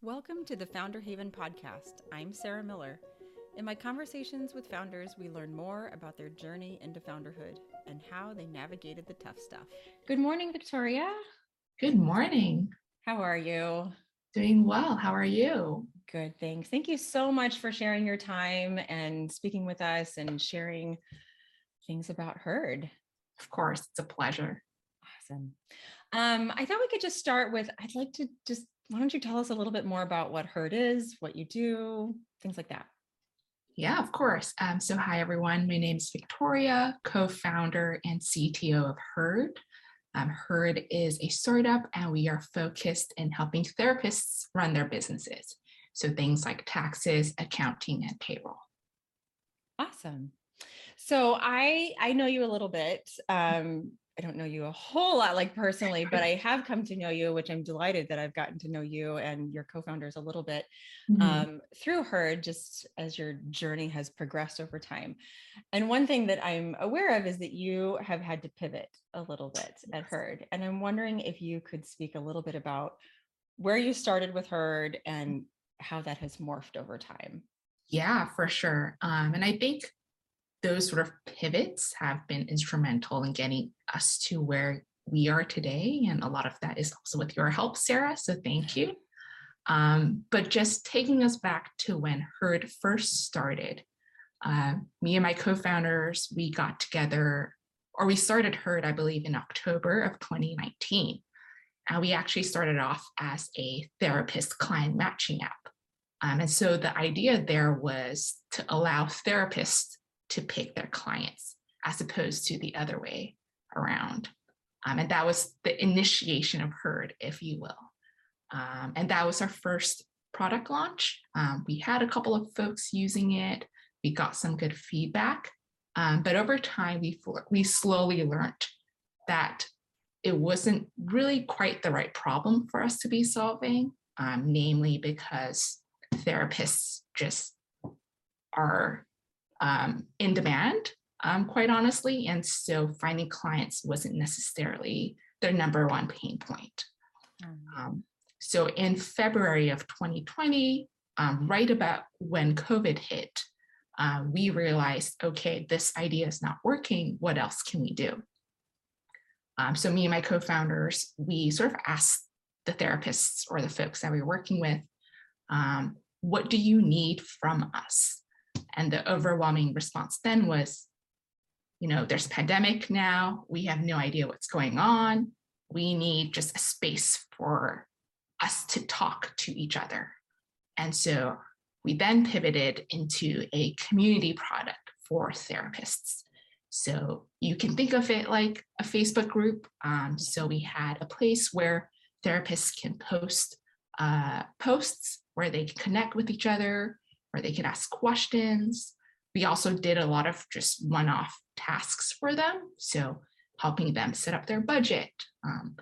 Welcome to the Founder Haven podcast. I'm Sarah Miller. In my conversations with founders, we learn more about their journey into founderhood and how they navigated the tough stuff. Good morning, Victoria. Good morning. How are you? Doing well. How are you? Good, thanks. Thank you so much for sharing your time and speaking with us and sharing things about Heard. Of course, it's a pleasure. Awesome. Um, I thought we could just start with I'd like to just why don't you tell us a little bit more about what Heard is, what you do, things like that? Yeah, of course. Um, so, hi, everyone. My name is Victoria, co founder and CTO of Heard. Um, Heard is a startup, and we are focused in helping therapists run their businesses. So, things like taxes, accounting, and payroll. Awesome. So I I know you a little bit. Um, I don't know you a whole lot like personally, but I have come to know you, which I'm delighted that I've gotten to know you and your co-founders a little bit mm-hmm. um, through Heard, just as your journey has progressed over time. And one thing that I'm aware of is that you have had to pivot a little bit at Heard. And I'm wondering if you could speak a little bit about where you started with Heard and how that has morphed over time. Yeah, for sure. Um, and I think those sort of pivots have been instrumental in getting us to where we are today. And a lot of that is also with your help, Sarah. So thank you. Um, but just taking us back to when Heard first started, uh, me and my co founders, we got together, or we started Heard, I believe, in October of 2019. And we actually started off as a therapist client matching app. Um, and so the idea there was to allow therapists to pick their clients as opposed to the other way around. Um, and that was the initiation of Heard, if you will. Um, and that was our first product launch. Um, we had a couple of folks using it. We got some good feedback. Um, but over time, we, we slowly learned that it wasn't really quite the right problem for us to be solving, um, namely because therapists just are um, in demand, um, quite honestly. And so finding clients wasn't necessarily their number one pain point. Mm-hmm. Um, so in February of 2020, um, right about when COVID hit, uh, we realized okay, this idea is not working. What else can we do? Um, so, me and my co founders, we sort of asked the therapists or the folks that we were working with, um, what do you need from us? And the overwhelming response then was, you know, there's pandemic now. We have no idea what's going on. We need just a space for us to talk to each other. And so we then pivoted into a community product for therapists. So you can think of it like a Facebook group. Um, so we had a place where therapists can post uh, posts where they can connect with each other, where they could ask questions. We also did a lot of just one off tasks for them. So, helping them set up their budget, um,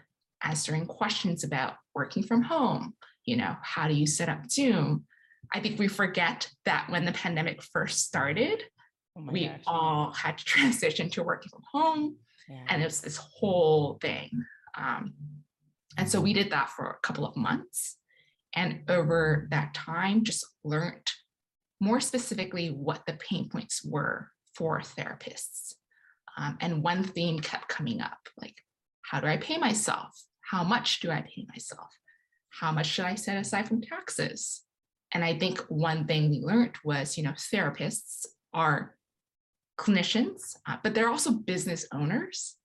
answering questions about working from home. You know, how do you set up Zoom? I think we forget that when the pandemic first started, oh we gosh. all had to transition to working from home. Yeah. And it was this whole thing. Um, and so we did that for a couple of months. And over that time, just learned more specifically what the pain points were for therapists. Um, and one theme kept coming up like, how do I pay myself? How much do I pay myself? How much should I set aside from taxes? And I think one thing we learned was, you know, therapists are clinicians, uh, but they're also business owners.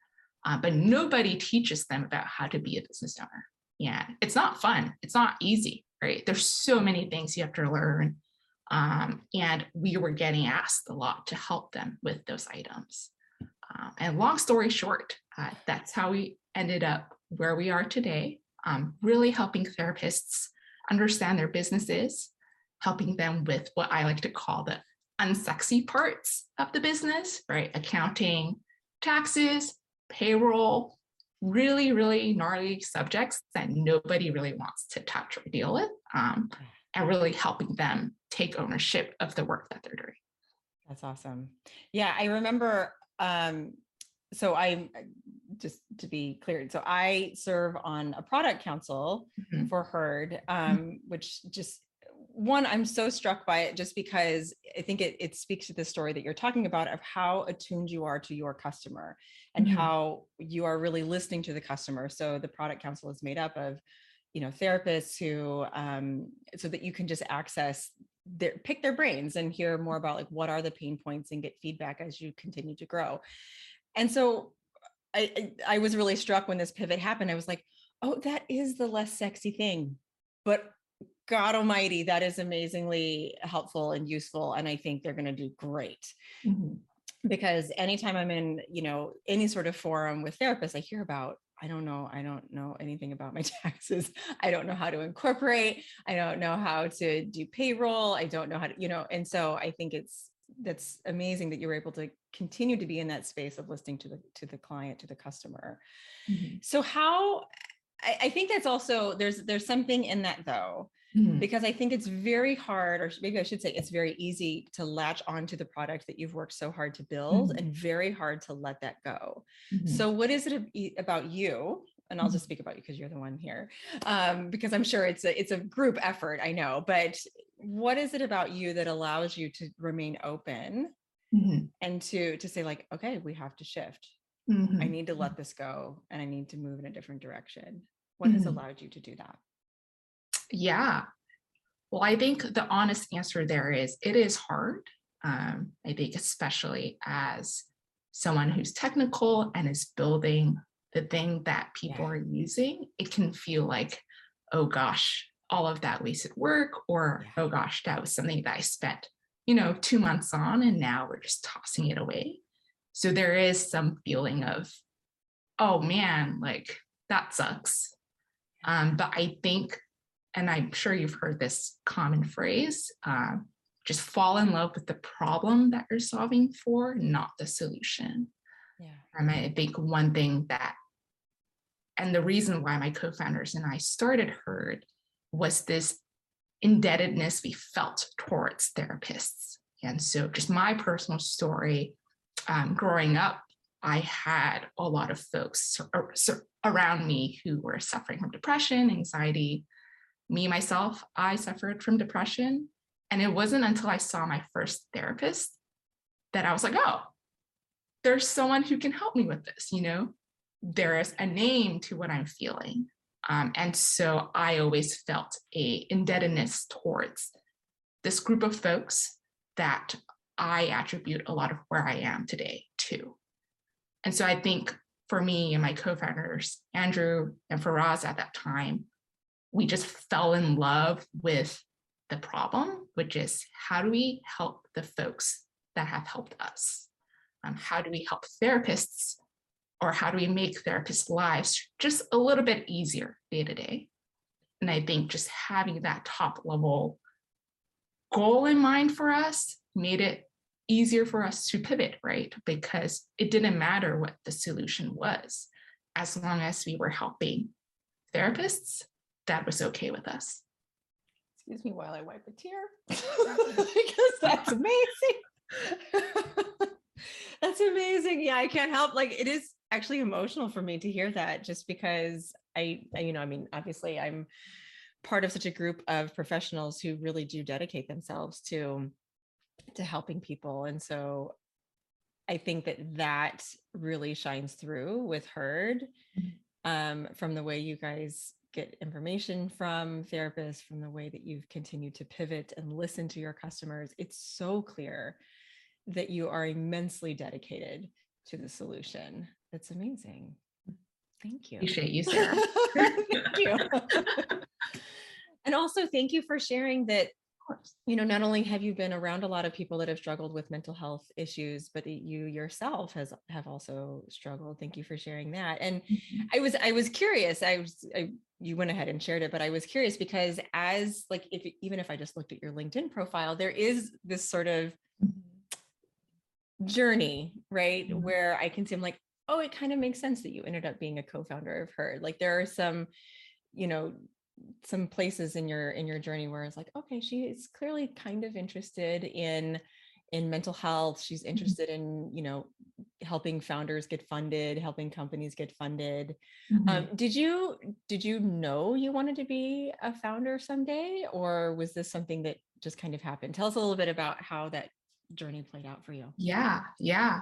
Uh, but nobody teaches them about how to be a business owner. Yeah, it's not fun. It's not easy, right? There's so many things you have to learn um, and we were getting asked a lot to help them with those items. Um, and long story short, uh, that's how we ended up where we are today, um, really helping therapists understand their businesses, helping them with what I like to call the unsexy parts of the business, right? Accounting, taxes, payroll, really, really gnarly subjects that nobody really wants to touch or deal with, um, and really helping them take ownership of the work that they're doing. That's awesome. Yeah, I remember um so I'm just to be clear. So I serve on a product council Mhm. for Heard, um, which just one, I'm so struck by it just because I think it, it speaks to the story that you're talking about of how attuned you are to your customer and Mhm. how you are really listening to the customer. So the product council is made up of, you know, therapists who, um, so that you can just access their, pick their brains and hear more about like what are the pain points and get feedback as you continue to grow. And so I, I was really struck when this pivot happened. I was like, oh, that is the less sexy thing. But God Almighty, that is amazingly helpful and useful. And I think they're going to do great Mhm. because anytime I'm in, you know, any sort of forum with therapists, I hear about, I don't know, I don't know anything about my taxes. I don't know how to incorporate. I don't know how to do payroll. I don't know how to, you know, and so I think it's that's amazing that you were able to continue to be in that space of listening to the to the client, to the customer. Mhm. So how I, I think that's also there's there's something in that though Mhm. because I think it's very hard, or maybe I should say it's very easy to latch onto the product that you've worked so hard to build Mhm. and very hard to let that go. Mhm. So, what is it about you? And I'll just speak about you because you're the one here, um, because I'm sure it's a it's a group effort. I know, but what is it about you that allows you to remain open Mhm. and to to say like, okay, we have to shift. I need to let this go, and I need to move in a different direction. What has allowed you to do that? Yeah. Well, I think the honest answer there is it is hard. Um, I think, especially as someone who's technical and is building the thing that people Yeah. are using, it can feel like, oh gosh, all of that wasted work, or Yeah. oh gosh, that was something that I spent, you know, two months on and now we're just tossing it away. So there is some feeling of, oh man, like that sucks. Um, but I think and I'm sure you've heard this common phrase um, just fall in love with the problem that you're solving for, not the solution. Yeah. Um, I think one thing that, and the reason why my co founders and I started Heard was this indebtedness we felt towards therapists. And so, just my personal story um, growing up, I had a lot of folks around me who were suffering from depression, anxiety, me myself i suffered from depression. And it wasn't until i saw my first therapist that i was like oh there's someone who can help me with this you know? There is a name to what i'm feeling. Um, and so i always felt a indebtedness towards this group of folks that i attribute a lot of where i am today to. And so i think for me and my co-founders andrew and faraz at that time we just fell in love with the problem, which is how do we help the folks that have helped us? Um, how do we help therapists, or how do we make therapists' lives just a little bit easier day to day? And I think just having that top level goal in mind for us made it easier for us to pivot, right? Because it didn't matter what the solution was, as long as we were helping therapists that was okay with us. Excuse me while I wipe a tear because that's amazing. that's amazing. Yeah, I can't help like it is actually emotional for me to hear that just because I, you know, I mean, obviously I'm part of such a group of professionals who really do dedicate themselves to to helping people and so I think that that really shines through with Heard um, from the way you guys get information from therapists, from the way that you've continued to pivot and listen to your customers. It's so clear that you are immensely dedicated to the solution. That's amazing. Thank you. Appreciate you, Sarah. thank you. and also, thank you for sharing that you know not only have you been around a lot of people that have struggled with mental health issues but you yourself has have also struggled. Thank you for sharing that. And i was i was curious i was I, you went ahead and shared it but i was curious because as like if even if i just looked at your linkedin profile there is this sort of journey right Mhm. where i can see i'm like oh it kind of makes sense that you ended up being a co-founder of Heard. Like there are some you know some places in your in your journey where it's like okay she is clearly kind of interested in in mental health. She's interested in, you know, helping founders get funded, helping companies get funded. Mhm. Um, did you did you know you wanted to be a founder someday, or was this something that just kind of happened? Tell us a little bit about how that journey played out for you. Yeah, yeah.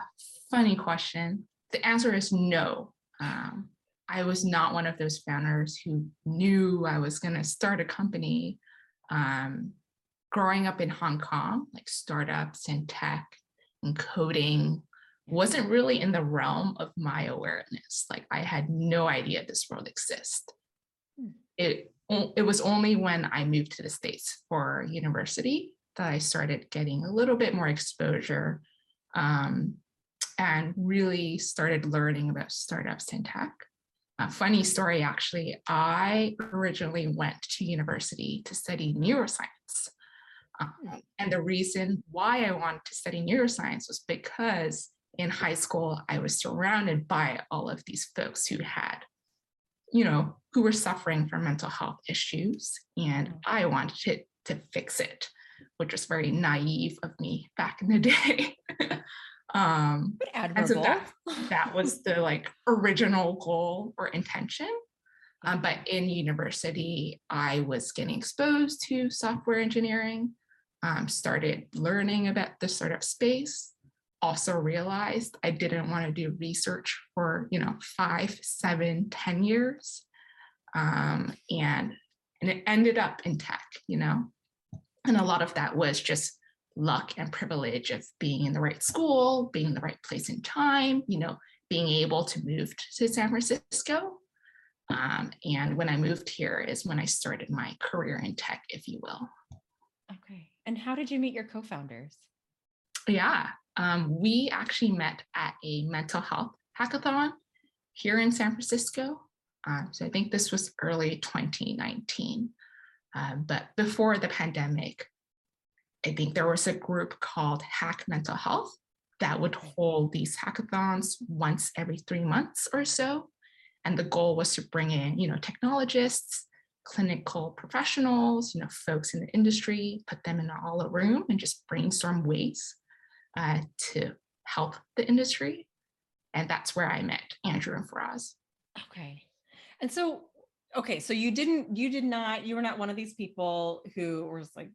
Funny question. The answer is no. Um, I was not one of those founders who knew I was going to start a company. Um, growing up in Hong Kong, like startups and tech and coding wasn't really in the realm of my awareness. Like I had no idea this world exists. Hmm. It, it was only when I moved to the States for university that I started getting a little bit more exposure um, and really started learning about startups and tech. A funny story, actually, I originally went to university to study neuroscience. Um, and the reason why I wanted to study neuroscience was because in high school, I was surrounded by all of these folks who had, you know, who were suffering from mental health issues. And Mm. I wanted to, to fix it, which was very naive of me back in the day. Um, But and so that, that was the like original goal or intention. Um, but in university, I was getting exposed to software engineering, um, started learning about the startup space, also realized I didn't want to do research for, you know, five, seven, ten years. Um, and, and it ended up in tech, you know, and a lot of that was just luck and privilege of being in the right school, being in the right place in time, you know, being able to move to San Francisco. Um, and when I moved here is when I started my career in tech, if you will. Okay. And how did you meet your co-founders? Yeah, um, we actually met at a mental health hackathon here in San Francisco. Um, so I think this was early 2019. Uh, but before the pandemic, I think there was a group called Hack Mental Health that would hold these hackathons once every three months or so. And the goal was to bring in, you know, technologists, clinical professionals, you know, folks in the industry, put them in all a room and just brainstorm ways uh, to help the industry. And that's where I met Andrew and Faraz. Okay. And so, okay, so you didn't, you did not, you were not one of these people who was like,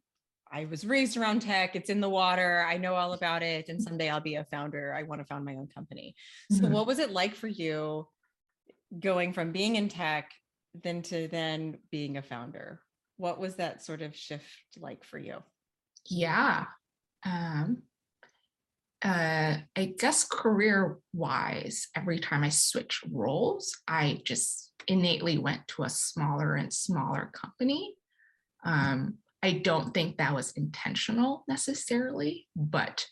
I was raised around tech, it's in the water, I know all about it, and someday I'll be a founder. I want to found my own company. So, Mhm. what was it like for you going from being in tech then to then being a founder? What was that sort of shift like for you? Yeah. Um, uh, I guess career wise, every time I switch roles, I just innately went to a smaller and smaller company. Um, I don't think that was intentional necessarily, but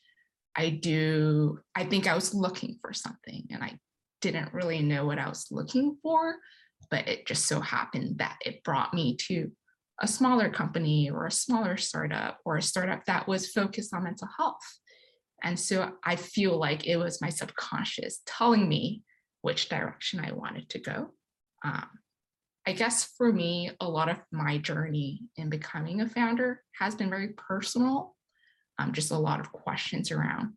I do, I think I was looking for something and I didn't really know what I was looking for, but it just so happened that it brought me to a smaller company or a smaller startup or a startup that was focused on mental health. And so I feel like it was my subconscious telling me which direction I wanted to go. Um, I guess for me, a lot of my journey in becoming a founder has been very personal. Um, just a lot of questions around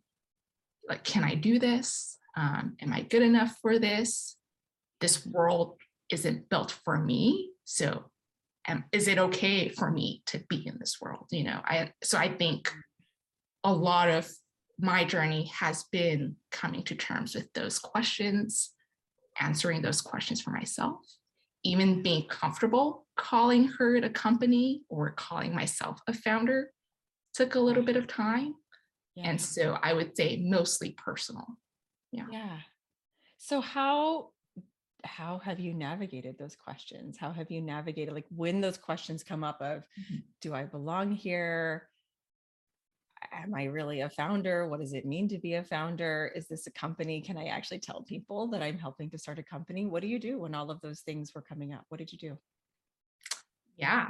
like, can I do this? Um, am I good enough for this? This world isn't built for me. So um, is it okay for me to be in this world? You know, I so I think a lot of my journey has been coming to terms with those questions, answering those questions for myself, even being comfortable calling Heard a company or calling myself a founder took a little bit of time. Yeah. And so I would say mostly personal. yeah. Yeah. So how how have you navigated those questions? How have you navigated like when those questions come up of Mhm. do I belong here? Am I really a founder? What does it mean to be a founder? Is this a company? Can I actually tell people that I'm helping to start a company? What do you do when all of those things were coming up? What did you do? Yeah.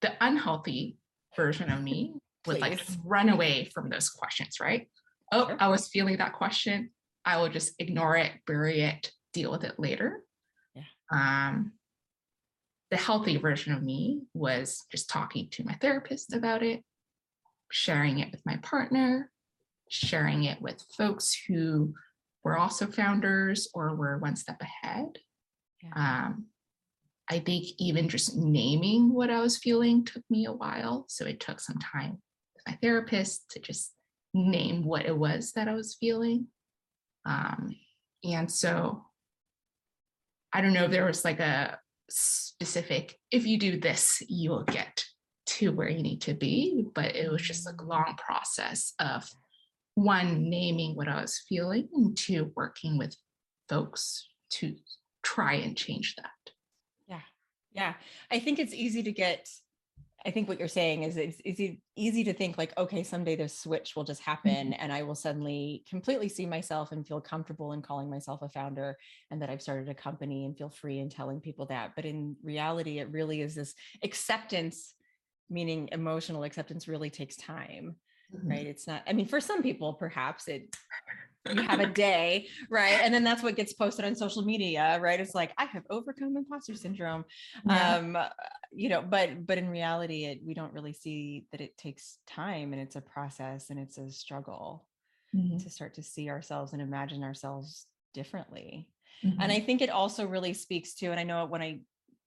The unhealthy version of me would like run away from those questions, right? Oh, Sure. I was feeling that question. I will just ignore it, bury it, deal with it later. Yeah. Um, the healthy version of me was just talking to my therapist about it, sharing it with my partner, sharing it with folks who were also founders or were one step ahead. Yeah. Um, I think even just naming what I was feeling took me a while. So it took some time with my therapist to just name what it was that I was feeling. Um, and so I don't know if there was like a specific, if you do this, you will get to where you need to be, but it was just like a long process of one, naming what I was feeling, and two, working with folks to try and change that. Yeah. Yeah. I think it's easy to get I think what you're saying is it's easy easy to think like, okay, someday this switch will just happen mm-hmm. and I will suddenly completely see myself and feel comfortable in calling myself a founder and that I've started a company and feel free in telling people that. But in reality, it really is this acceptance, meaning emotional acceptance really takes time, right? It's not, I mean, for some people, perhaps it you have a day, right? And then that's what gets posted on social media, right? It's like I have overcome imposter syndrome. Yeah. Um, you know, but but in reality, it we don't really see that it takes time and it's a process and it's a struggle Mhm, to start to see ourselves and imagine ourselves differently. mhm, And I think it also really speaks to, and I know when I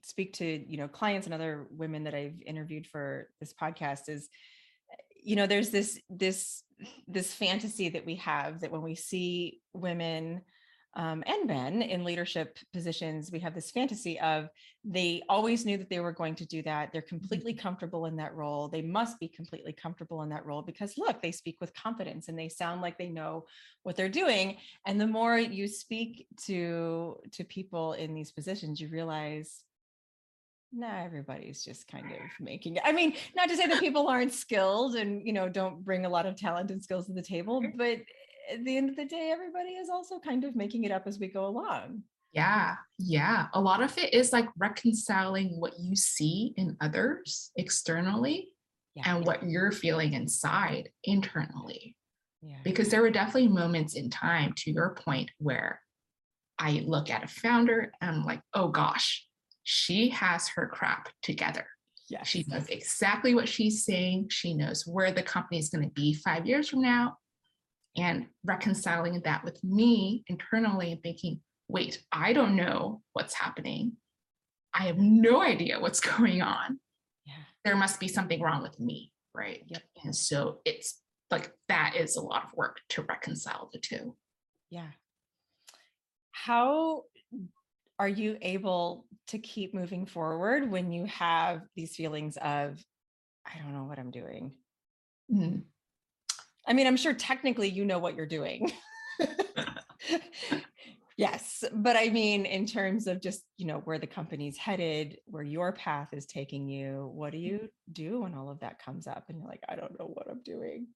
speak to, you know, clients and other women that I've interviewed for this podcast is, you know, there's this, this, this fantasy that we have that when we see women um, and men in leadership positions, we have this fantasy of they always knew that they were going to do that. They're completely comfortable in that role. They must be completely comfortable in that role because look, they speak with confidence and they sound like they know what they're doing. And the more you speak to to people in these positions, you realize nah, everybody's just kind of making it. I mean, not to say that people aren't skilled and you know don't bring a lot of talent and skills to the table, but at the end of the day, everybody is also kind of making it up as we go along. Yeah, yeah. A lot of it is like reconciling what you see in others externally Yeah. and what you're feeling inside internally. Yeah. Because there were definitely moments in time, to your point, where I look at a founder and I'm like, oh gosh, she has her crap together. Yes. She knows exactly what she's saying. She knows where the company is going to be five years from now. And reconciling that with me internally and thinking, wait, I don't know what's happening. I have no idea what's going on. Yeah. There must be something wrong with me. Right. Yep. And so it's like that is a lot of work to reconcile the two. Yeah. How are you able to keep moving forward when you have these feelings of, I don't know what I'm doing? Mm. I mean, I'm sure technically you know what you're doing. yes. But I mean, in terms of just, you know, where the company's headed, where your path is taking you, what do you do when all of that comes up and you're like, I don't know what I'm doing,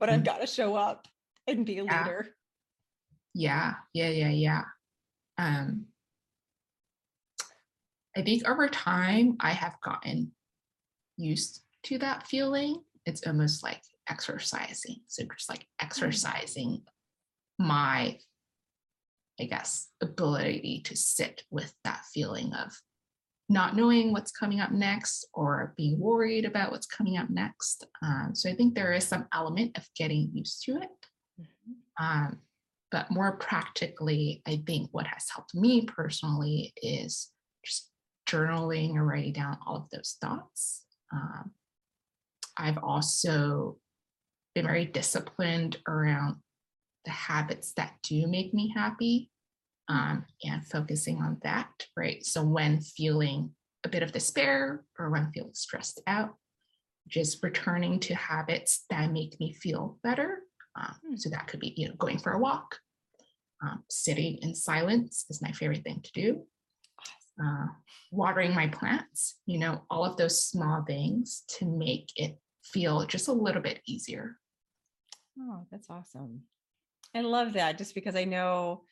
but I've Mhm. got to show up and be a Yeah. leader? Yeah, yeah, yeah, yeah. Um, I think over time I have gotten used to that feeling. It's almost like exercising. So just like exercising my, I guess, ability to sit with that feeling of not knowing what's coming up next or being worried about what's coming up next. Um, so I think there is some element of getting used to it. Mhm. Um, but more practically, I think what has helped me personally is just journaling or writing down all of those thoughts. Um, I've also been very disciplined around the habits that do make me happy um, and focusing on that, right? So when feeling a bit of despair or when feeling stressed out, just returning to habits that make me feel better. Um, Hmm. so that could be, you know, going for a walk, um, sitting in silence is my favorite thing to do. Uh, watering my plants, you know, all of those small things to make it feel just a little bit easier. Oh, that's awesome. I love that just because I know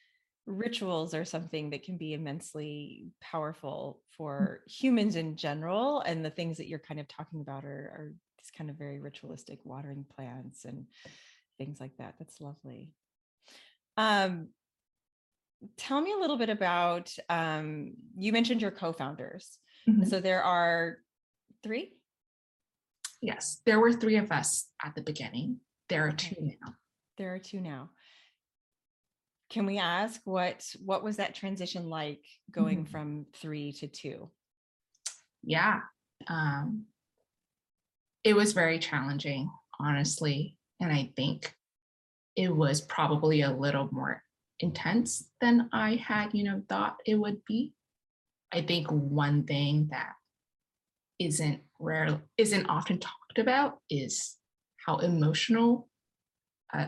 rituals are something that can be immensely powerful for humans in general. And the things that you're kind of talking about are, are these kind of very ritualistic watering plants and things like that. That's lovely. Um, tell me a little bit about um, you mentioned your co-founders. Mhm. So there are three. Yes, there were three of us at the beginning. There are two now. There are two now. Can we ask what what was that transition like going Mhm. from three to two? Yeah. Um, it was very challenging, honestly. And I think it was probably a little more intense than I had, you know, thought it would be. I think one thing that isn't rare isn't often talked about is how emotional uh,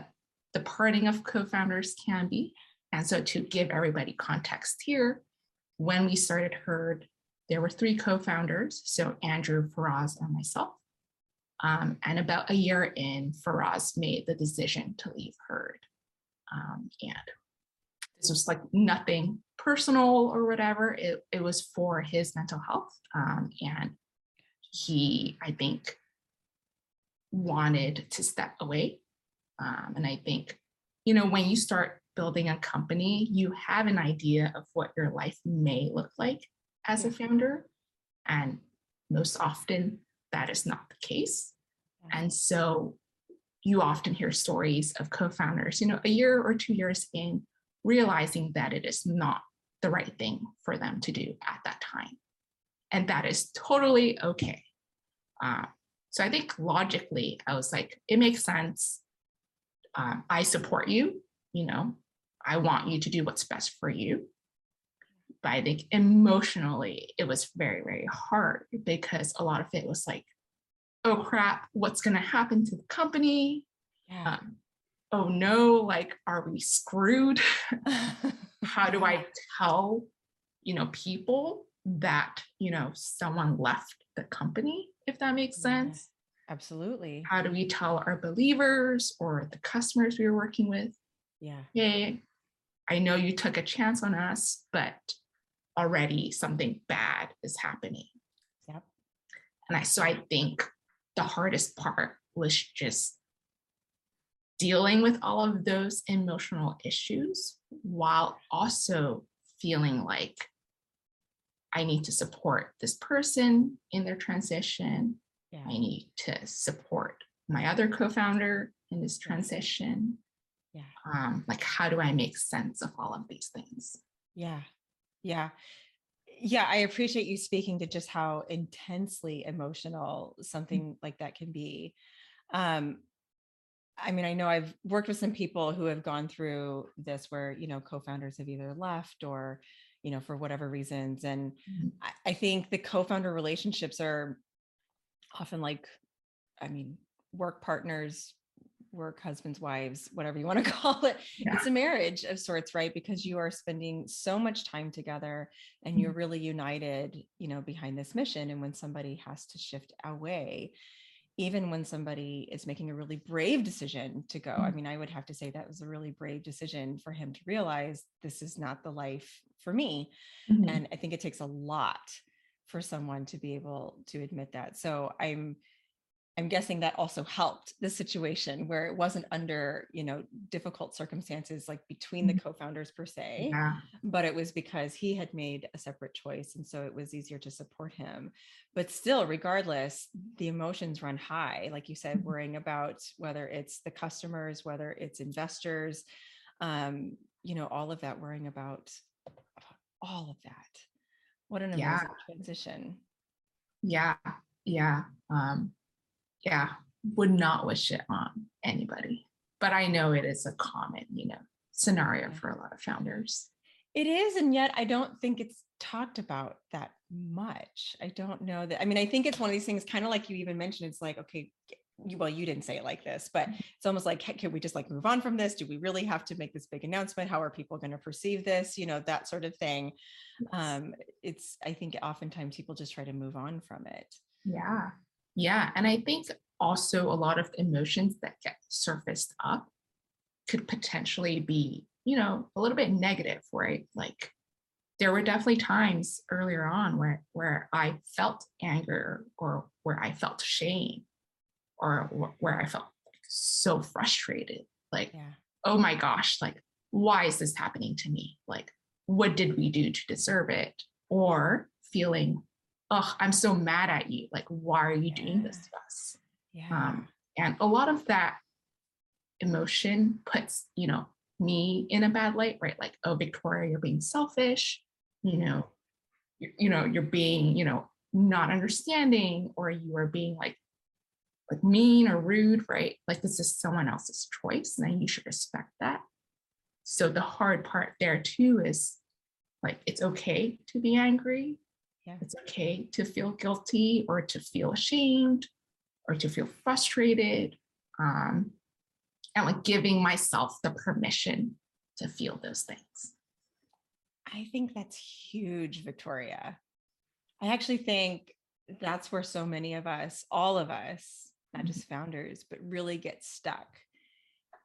the parting of co-founders can be. And so to give everybody context here, when we started Heard, there were three co-founders, so Andrew, Faraz, and myself. Um, and about a year in, Faraz made the decision to leave Heard. Um, and this was like nothing personal or whatever. It, it was for his mental health. Um, and he, I think, wanted to step away. Um, and I think, you know, when you start building a company, you have an idea of what your life may look like as a founder. And most often, that is not the case. And so you often hear stories of co founders, you know, a year or two years in, realizing that it is not the right thing for them to do at that time. And that is totally okay. Uh, so I think logically, I was like, it makes sense. Um, I support you, you know, I want you to do what's best for you. But I think emotionally, it was very, very hard because a lot of it was like, oh crap, what's going to happen to the company? Yeah. Um, oh no, like, are we screwed? How do I tell, you know, people that, you know, someone left the company, if that makes Yeah. sense? Absolutely. How do we tell our believers or the customers we were working with, Yeah. hey, I know you took a chance on us, but already something bad is happening. Yep. And I so I think the hardest part was just dealing with all of those emotional issues while also feeling like I need to support this person in their transition. Yeah. I need to support my other co-founder in this transition. Yeah. Um, like how do I make sense of all of these things? Yeah. Yeah. Yeah. I appreciate you speaking to just how intensely emotional something like that can be. Um, I mean, I know I've worked with some people who have gone through this where, you know, co founders have either left or, you know, for whatever reasons. And Mhm. I, I think the co founder relationships are often like, I mean, work partners, work husbands, wives, whatever you want to call it. Yeah. It's a marriage of sorts, right? Because you are spending so much time together and you're really united, you know, behind this mission. And when somebody has to shift away, even when somebody is making a really brave decision to go, I Mhm. mean, I would have to say that was a really brave decision for him to realize this is not the life for me. Mhm. And I think it takes a lot for someone to be able to admit that. So I'm I'm guessing that also helped the situation where it wasn't under, you know, difficult circumstances like between the Mhm. co-founders per se, Yeah. but it was because he had made a separate choice and so it was easier to support him. But still, regardless, the emotions run high, like you said, Mhm. worrying about whether it's the customers, whether it's investors, um, you know, all of that, worrying about about all of that. What an amazing Yeah. transition. Yeah. Yeah. Um, yeah. Would not wish it on anybody. But I know it is a common, you know, scenario for a lot of founders. It is, and yet I don't think it's talked about that much. I don't know that. I mean, I think it's one of these things, kind of like you even mentioned. It's like, okay, you, well, you didn't say it like this, but it's almost like, "Hey, can we just like move on from this? Do we really have to make this big announcement? How are people going to perceive this? You know, that sort of thing. Yes. Um, it's, I think, oftentimes people just try to move on from it. Yeah. Yeah. And I think also a lot of emotions that get surfaced up could potentially be, you know, a little bit negative, right? Like there were definitely times earlier on where where I felt anger or where I felt shame or where I felt so frustrated. Like, Yeah. oh my gosh, like why is this happening to me? Like, what did we do to deserve it? Or feeling, oh, I'm so mad at you. Like, why are you doing this to us? Yeah. Um, and a lot of that emotion puts, you know, me in a bad light, right? Like, oh, Victoria, you're being selfish, you know, you, you know, you're being, you know, not understanding, or you are being like like mean or rude, right? Like this is someone else's choice, and then you should respect that. So the hard part there too is like it's okay to be angry. Yeah. It's okay to feel guilty or to feel ashamed or to feel frustrated. Um, and like giving myself the permission to feel those things. I think that's huge, Victoria. I actually think that's where so many of us, all of us, not Mhm. just founders, but really get stuck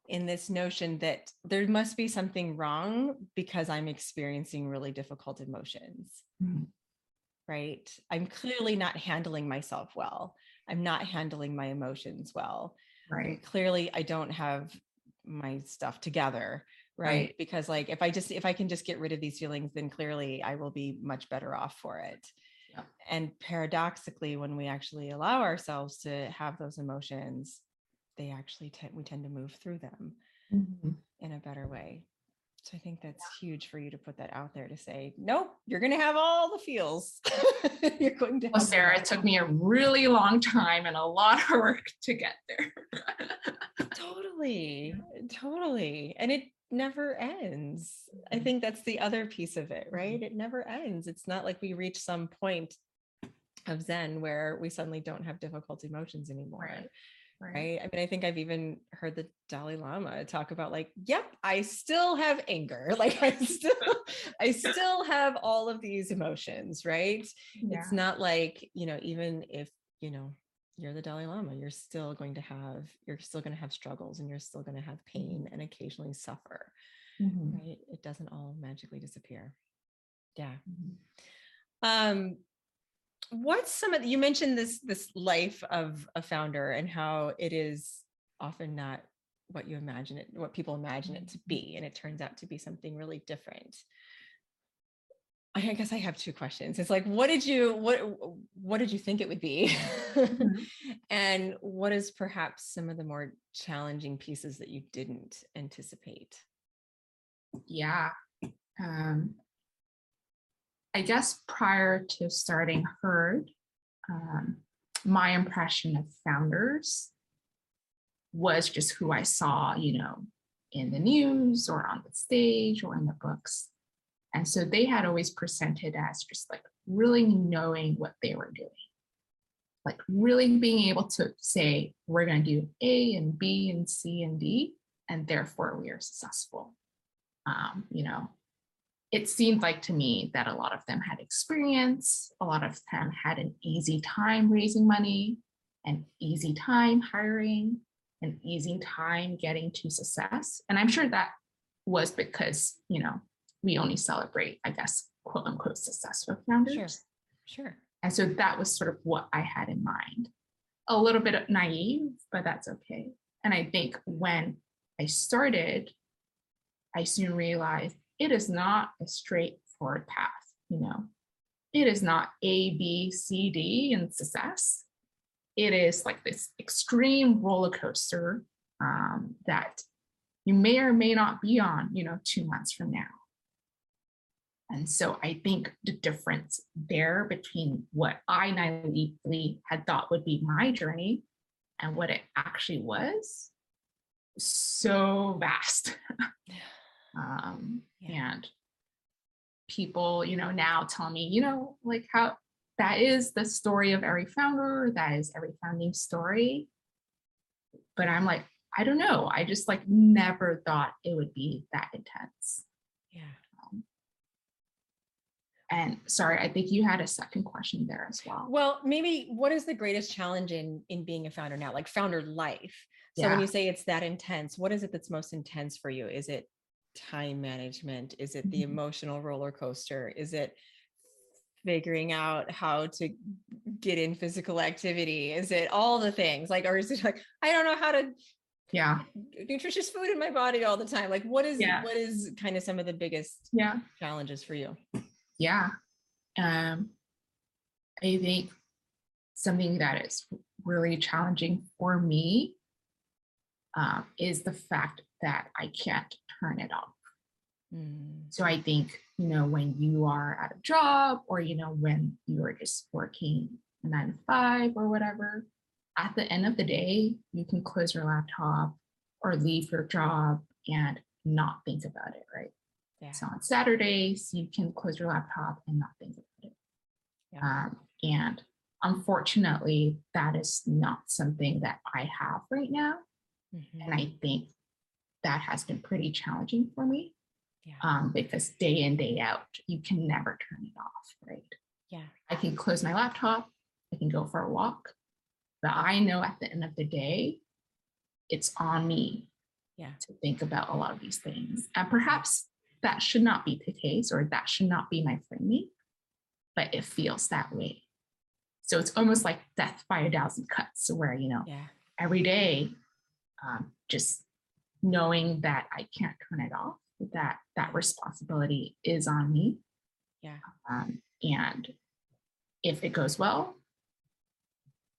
in this notion that there must be something wrong because I'm experiencing really difficult emotions, Mhm. Right? I'm clearly not handling myself well. I'm not handling my emotions well. Right. Clearly, I don't have my stuff together, right? Right. Because like if I just if I can just get rid of these feelings, then clearly I will be much better off for it. Yep. And paradoxically, when we actually allow ourselves to have those emotions, they actually tend we tend to move through them Mhm. in a better way. So I think that's huge for you to put that out there to say, nope, you're going to have all the feels. you're going to Well, Sarah, it took me a really long time and a lot of work to get there. totally totally and it never ends i Mhm. think that's the other piece of it Mm-hmm. right it never ends it's not like we reach some point of zen where we suddenly don't have difficult emotions anymore Right, right, i mean i think i've even heard the dalai lama talk about like yep i still have anger. Like i still i still have all of these emotions right? Yeah. it's not like you know even if you know you're the dalai lama you're still going to have you're still going to have struggles and you're still going to have pain and occasionally suffer Mhm. right? It doesn't all magically disappear. Yeah. Mhm. um what's some of the, you mentioned this this life of a founder and how it is often not what you imagine it what people imagine it to be and it turns out to be something really different I guess I have two questions. It's like, what did you what what did you think it would be? Mhm. and what is perhaps some of the more challenging pieces that you didn't anticipate? Yeah. Um, I guess prior to starting Heard, um, my impression of founders was just who I saw, you know, in the news or on the stage or in the books. And so they had always presented as just like really knowing what they were doing. Like really being able to say, we're going to do A and B and C and D, and therefore we are successful. Um, you know, it seemed like to me that a lot of them had experience, a lot of them had an easy time raising money, an easy time hiring, an easy time getting to success. And I'm sure that was because, you know, we only celebrate, I guess, quote unquote, success with founders. Sure. Sure. And so that was sort of what I had in mind. A little bit naive, but that's okay. And I think when I started, I soon realized it is not a straightforward path, you know. It is not A, B, C, D and success. It is like this extreme roller coaster um, that you may or may not be on, you know, two months from now. And so I think the difference there between what I naively had thought would be my journey and what it actually was so vast. um, Yeah. And people, you know, now tell me, you know, like how that is the story of every founder, that is every founding story. But I'm like, I don't know. I just like never thought it would be that intense. Yeah. And sorry, I think you had a second question there as well. Well, maybe what is the greatest challenge in in being a founder now, like founder life? So when you say it's that intense, what is it that's most intense for you? Is it time management? Is it the Mhm. emotional roller coaster? Is it figuring out how to get in physical activity? Is it all the things? Like, or is it like, I don't know how to Yeah. nutritious food in my body all the time? Like, what is Yeah. what is kind of some of the biggest Yeah. challenges for you? Yeah. Um, I think something that is really challenging for me um, is the fact that I can't turn it off. Mm, So I think, you know, when you are at a job or, you know, when you are just working nine to five or whatever, at the end of the day, you can close your laptop or leave your job and not think about it, right? yeah. So on Saturdays, you can close your laptop and not think about it. Yeah. Um, and unfortunately, that is not something that I have right now. Mhm, And I think that has been pretty challenging for me Yeah. um, because day in, day out, you can never turn it off, right? Yeah. I can close my laptop, I can go for a walk, but I know at the end of the day, it's on me Yeah. to think about a lot of these things. And perhaps that should not be the case or that should not be my framing, but it feels that way. So it's almost like death by a thousand cuts, where, you know, Yeah. every day, um, just knowing that I can't turn it off, that that responsibility is on me. Yeah. Um, and if it goes well,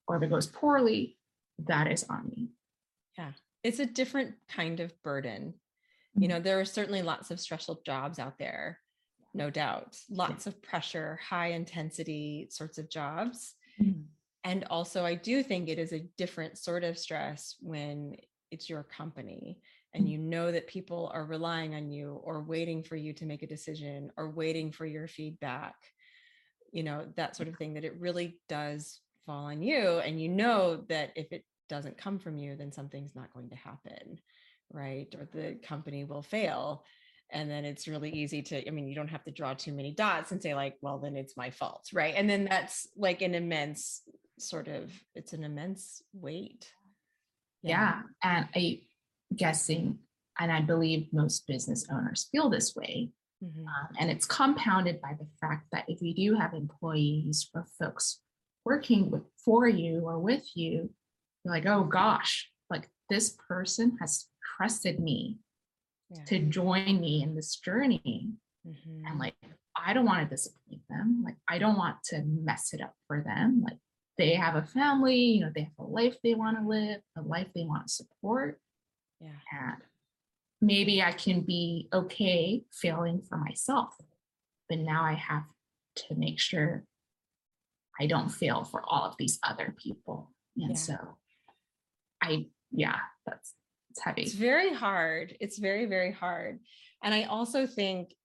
or if it goes poorly, that is on me. Yeah. It's a different kind of burden. You know, there are certainly lots of stressful jobs out there, no doubt. Lots of pressure, high intensity sorts of jobs. And also, I do think it is a different sort of stress when it's your company and Mm. you know that people are relying on you or waiting for you to make a decision or waiting for your feedback, you know, that sort of thing, that it really does fall on you. And you know that if it doesn't come from you, then something's not going to happen, right? Or the company will fail. And then it's really easy to, I mean, you don't have to draw too many dots and say, like, well, then it's my fault, right? And then that's like an immense sort of, it's an immense weight. Yeah. And I guessing, and I believe most business owners feel this way. Mhm. Um, and it's compounded by the fact that if you do have employees or folks working with for you or with you, you're like, oh gosh, like this person has trusted me Yeah. to join me in this journey. Mhm. And like, I don't want to disappoint them. Like, I don't want to mess it up for them. Like, they have a family, you know, they have a life they want to live, a life they want to support. Yeah. And maybe I can be okay failing for myself. But now I have to make sure I don't fail for all of these other people. And Yeah. so I, yeah, that's it's heavy. It's very hard. It's very, very hard. And I also think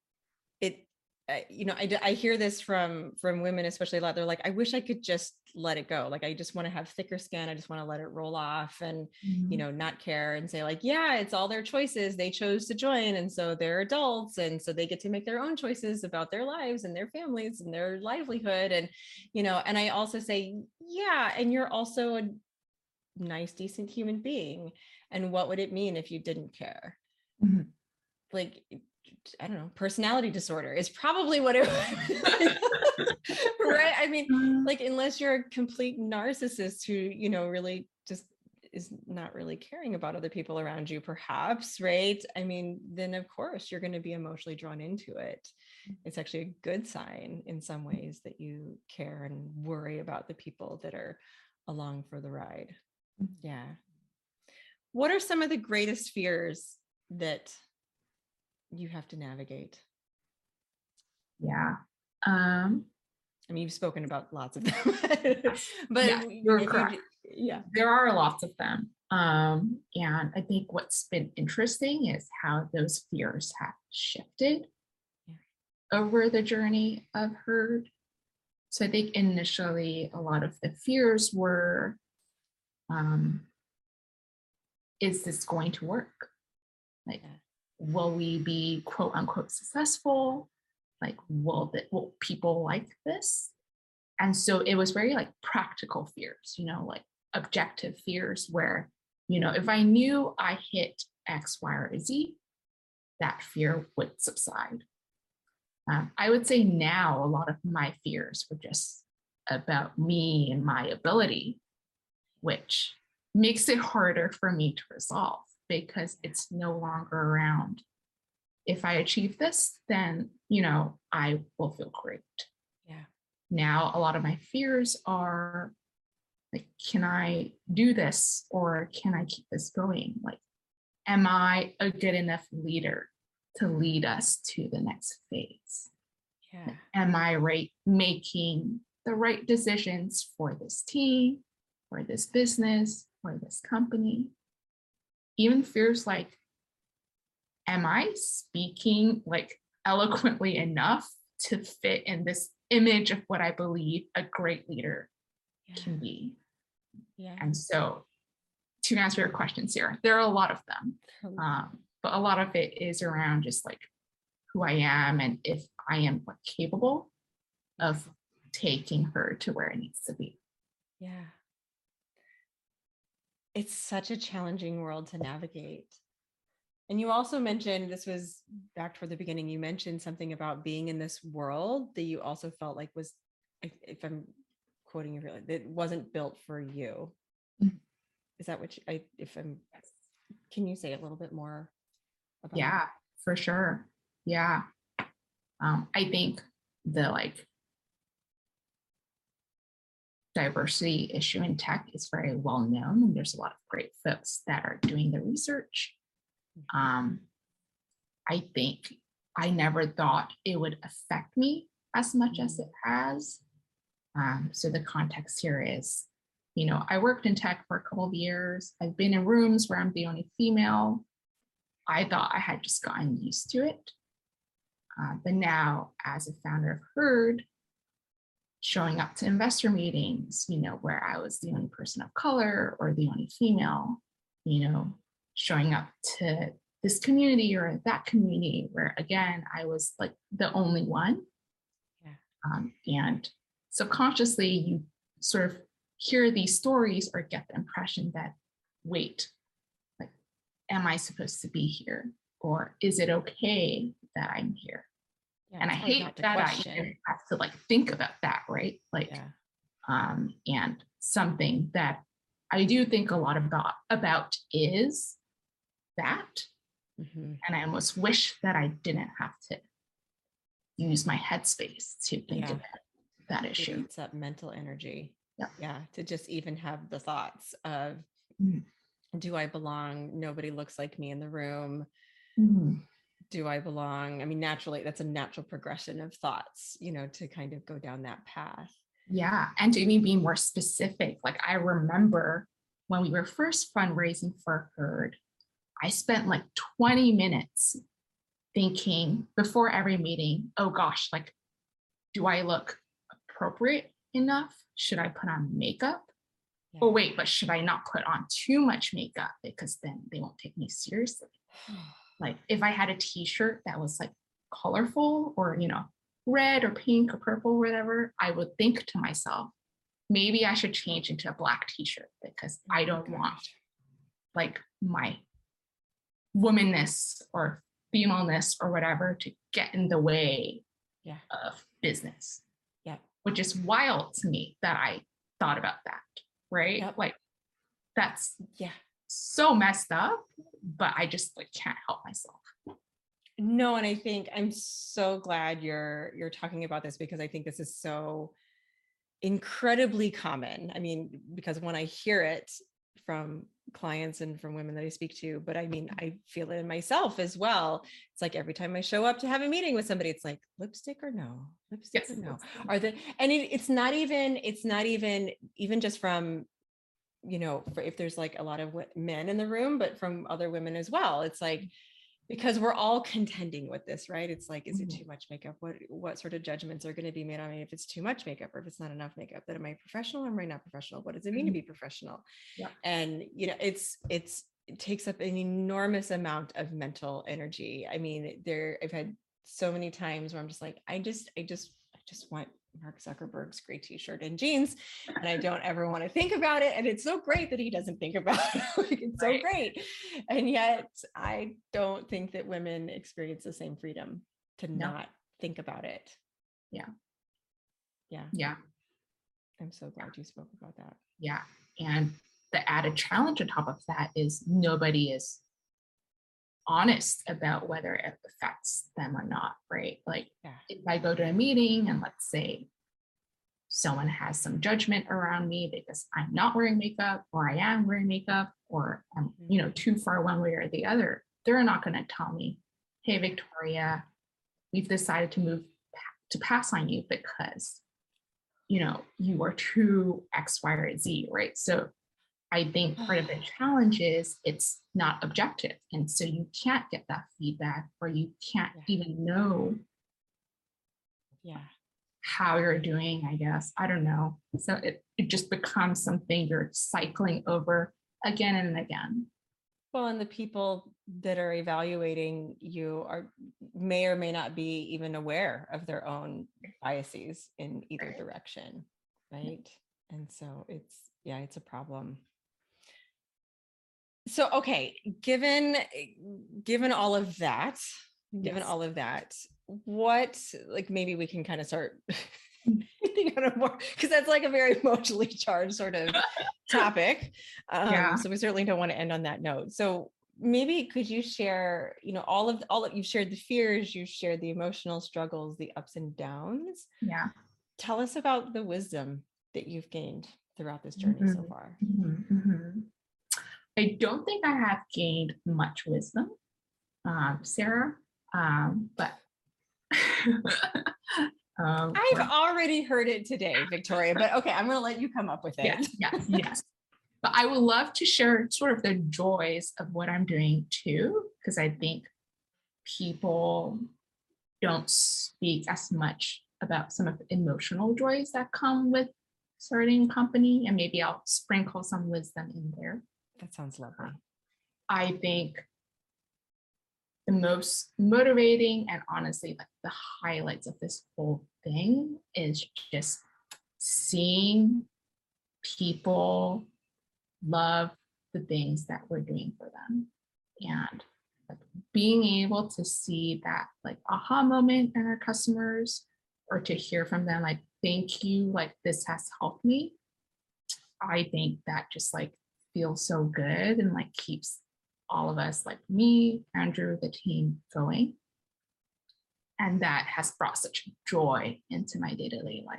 you know, I, I hear this from from women, especially a lot. They're like, I wish I could just let it go. Like, I just want to have thicker skin. I just want to let it roll off and, Mm-hmm. you know, not care and say like, yeah, it's all their choices. They chose to join. And so they're adults. And so they get to make their own choices about their lives and their families and their livelihood. And, you know, and I also say, yeah, and you're also a nice, decent human being. And what would it mean if you didn't care? Mhm. Like, I don't know, personality disorder is probably what it right? I mean, like unless you're a complete narcissist who, you know, really just is not really caring about other people around you, perhaps, right? I mean, then of course you're going to be emotionally drawn into it. It's actually a good sign in some ways that you care and worry about the people that are along for the ride. Mhm. Yeah. What are some of the greatest fears that you have to navigate? yeah. Um, I mean, you've spoken about lots of them, but Yeah, you're if you correct. yeah, there are lots of them. Um, and I think what's been interesting is how those fears have shifted Yeah. over the journey of Heard. So I think initially a lot of the fears were um, is this going to work? Like, Yeah. Will we be quote unquote successful? Like, will that will people like this? And so it was very like practical fears, you know, like objective fears where, you know, if I knew I hit X, Y, or Z, that fear would subside. Um, I would say now a lot of my fears were just about me and my ability, which makes it harder for me to resolve because it's no longer around. If I achieve this, then, you know, I will feel great. yeah, Now, a lot of my fears are like, can I do this or can I keep this going? Like, am I a good enough leader to lead us to the next phase? Yeah. Am I right making the right decisions for this team, for this business, for this company? Even fears like, am I speaking like eloquently enough to fit in this image of what I believe a great leader Yeah. can be? Yeah. And so, to answer your question, Sarah, there are a lot of them, totally. um, but a lot of it is around just like who I am and if I am capable of taking her to where it needs to be. Yeah. It's such a challenging world to navigate. And you also mentioned this was back toward the beginning, you mentioned something about being in this world that you also felt like was, if, I'm quoting you really, that wasn't built for you. Mhm. Is that what you, I, if I'm, can you say a little bit more? about Yeah, for sure. Yeah. Um, I think the like diversity issue in tech is very well known, and there's a lot of great folks that are doing the research. Um, I think I never thought it would affect me as much as it has. Um, so the context here is, you know, I worked in tech for a couple of years. I've been in rooms where I'm the only female. I thought I had just gotten used to it. Uh, but now, as a founder of Heard, showing up to investor meetings, you know, where I was the only person of color or the only female, you know, showing up to this community or that community where, again, I was like the only one. Yeah. Um, and subconsciously, you sort of hear these stories or get the impression that, wait, like, am I supposed to be here? Or is it okay that I'm here? Yeah, and I hate that I question. even have to like think about that, right? Like, Yeah. um, and something that I do think a lot about about is that, Mhm. and I almost wish that I didn't have to use my headspace to think Yeah. about that issue. eats up mental energy. Yeah. Yeah. To just even have the thoughts of, Mhm. do I belong? Nobody looks like me in the room. Mhm. Do I belong? I mean, naturally, that's a natural progression of thoughts, you know, to kind of go down that path. Yeah, and to even be more specific, like I remember when we were first fundraising for Heard, I spent like 20 minutes thinking before every meeting, oh gosh, like, do I look appropriate enough? Should I put on makeup? Yeah. Oh, wait, but should I not put on too much makeup because then they won't take me seriously? Like, if I had a t shirt that was like colorful or, you know, red or pink or purple, or whatever, I would think to myself, maybe I should change into a black t-shirt because oh I Oh don't want like my womanness or femaleness or whatever to get in the way Yeah. of business. Yeah. Which is wild to me that I thought about that, right? Yep. Like that's Yeah. So messed up, but I just like can't help myself. No, and I think I'm so glad you're you're talking about this because I think this is so incredibly common. I mean, because when I hear it from clients and from women that I speak to, but I mean, I feel it in myself as well. It's like every time I show up to have a meeting with somebody, it's like lipstick or no, lipstick Yes. or no. Are the and it, it's not even it's not even even just from you know for if there's like a lot of men in the room, but from other women as well. It's like because we're all contending with this right it's like is it Mhm. too much makeup what what sort of judgments are going to be made on me if it's too much makeup or if it's not enough makeup that am i professional or am i not professional what does it mean to Mhm. be professional Yeah. and you know it's it's it takes up an enormous amount of mental energy i mean there i've had so many times where i'm just like i just i just i just want mark zuckerberg's gray t-shirt and jeans and I don't ever want to think about it. And it's so great that he doesn't think about it. like, it's so great. And yet I don't think that women experience the same freedom to No. not think about it. Yeah. Yeah. Yeah. I'm so glad you spoke about that. Yeah. And the added challenge on top of that is nobody is honest about whether it affects them or not, right? Like Yeah. if I go to a meeting and let's say someone has some judgment around me because I'm not wearing makeup or I am wearing makeup or I'm, you know, mm-hmm. too far one way or the other, they're not going to tell me, hey, Victoria, we've decided to move to pass on you because, you know, you are too X, Y, or Z, right? So I think part of the challenge is it's not objective. And so you can't get that feedback or you can't Yeah. even know Yeah. how you're doing, I guess. I don't know. So it, it just becomes something you're cycling over again and again. Well, and the people that are evaluating you are may or may not be even aware of their own biases in either direction, right? And so it's yeah, it's a problem. So okay, given given all of that, given Yes. all of that, what like maybe we can kind of start thinking on a more because that's like a very emotionally charged sort of topic. Um, Yeah. So we certainly don't want to end on that note. So maybe could you share, you know, all of all that you've shared the fears, you've shared the emotional struggles, the ups and downs. Yeah. Tell us about the wisdom that you've gained throughout this journey so Mhm. far. Mhm, mhm. I don't think I have gained much wisdom, um, Sarah, um, but um, I've or- already heard it today, Victoria, but okay, I'm going to let you come up with it. yes, yes, yes. But I would love to share sort of the joys of what I'm doing too, because I think people don't speak as much about some of the emotional joys that come with starting a company, and maybe I'll sprinkle some wisdom in there. That sounds lovely. I think the most motivating and honestly like the highlights of this whole thing is just seeing people love the things that we're doing for them and like being able to see that like aha moment in our customers or to hear from them like thank you like this has helped me i think that just like feels so good and like keeps all of us like me andrew the team going. And that has brought such joy into my day-to-day life.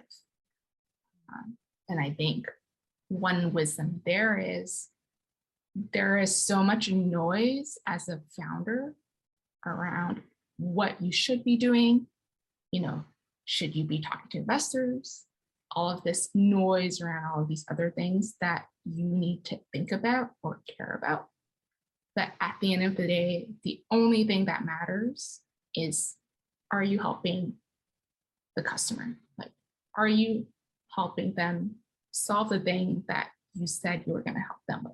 Um, and i think one wisdom there is there is so much noise as a founder around what you should be doing. You know should you be talking to investors? All of this noise around all of these other things that you need to think about or care about. But at the end of the day the only thing that matters is are you helping the customer? Like are you helping them solve the thing that you said you were going to help them with?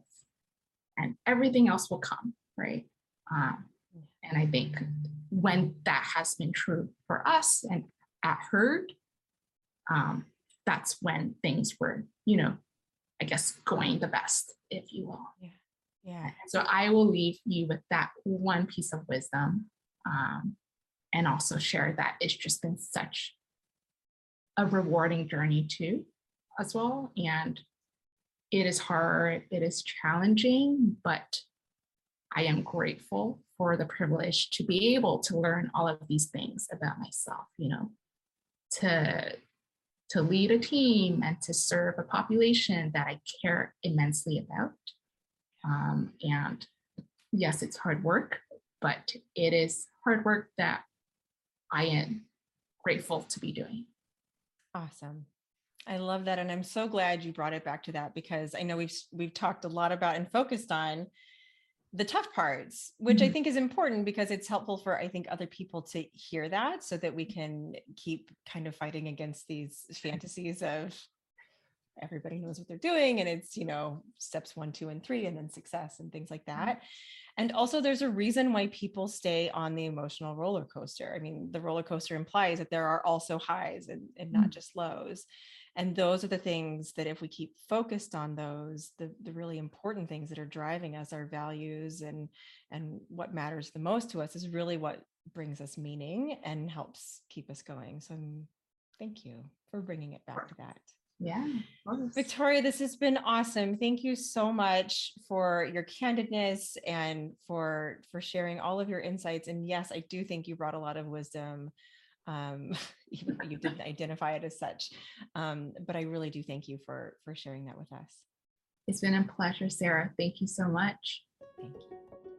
And everything else will come right? Um, and i think when that has been true for us and at Heard um, that's when things were you know i guess going the best if you will Yeah. Yeah. So I will leave you with that one piece of wisdom um, and also share that it's just been such a rewarding journey too, as well. And it is hard, it is challenging, but I am grateful for the privilege to be able to learn all of these things about myself, you know, to to lead a team and to serve a population that I care immensely about. Um, and yes, it's hard work, but it is hard work that I am grateful to be doing. Awesome. I love that and I'm so glad you brought it back to that because I know we've we've talked a lot about and focused on the tough parts, which I Mhm. think is important because it's helpful for I think other people to hear that so that we can keep kind of fighting against these fantasies of everybody knows what they're doing and it's, you know, steps 1, 2 and 3 and then success and things like that. And also there's a reason why people stay on the emotional roller coaster. I mean, the roller coaster implies that there are also highs and, and not Mm. just lows. And those are the things that if we keep focused on those, the, the really important things that are driving us, our values and and what matters the most to us is really what brings us meaning and helps keep us going. So um, thank you for bringing it back to that. Yeah. Victoria, this has been awesome. Thank you so much for your candidness and for for sharing all of your insights. And yes, I do think you brought a lot of wisdom um, even though you didn't identify it as such. Um, but I really do thank you for for sharing that with us. It's been a pleasure, Sarah. Thank you so much. Thank you.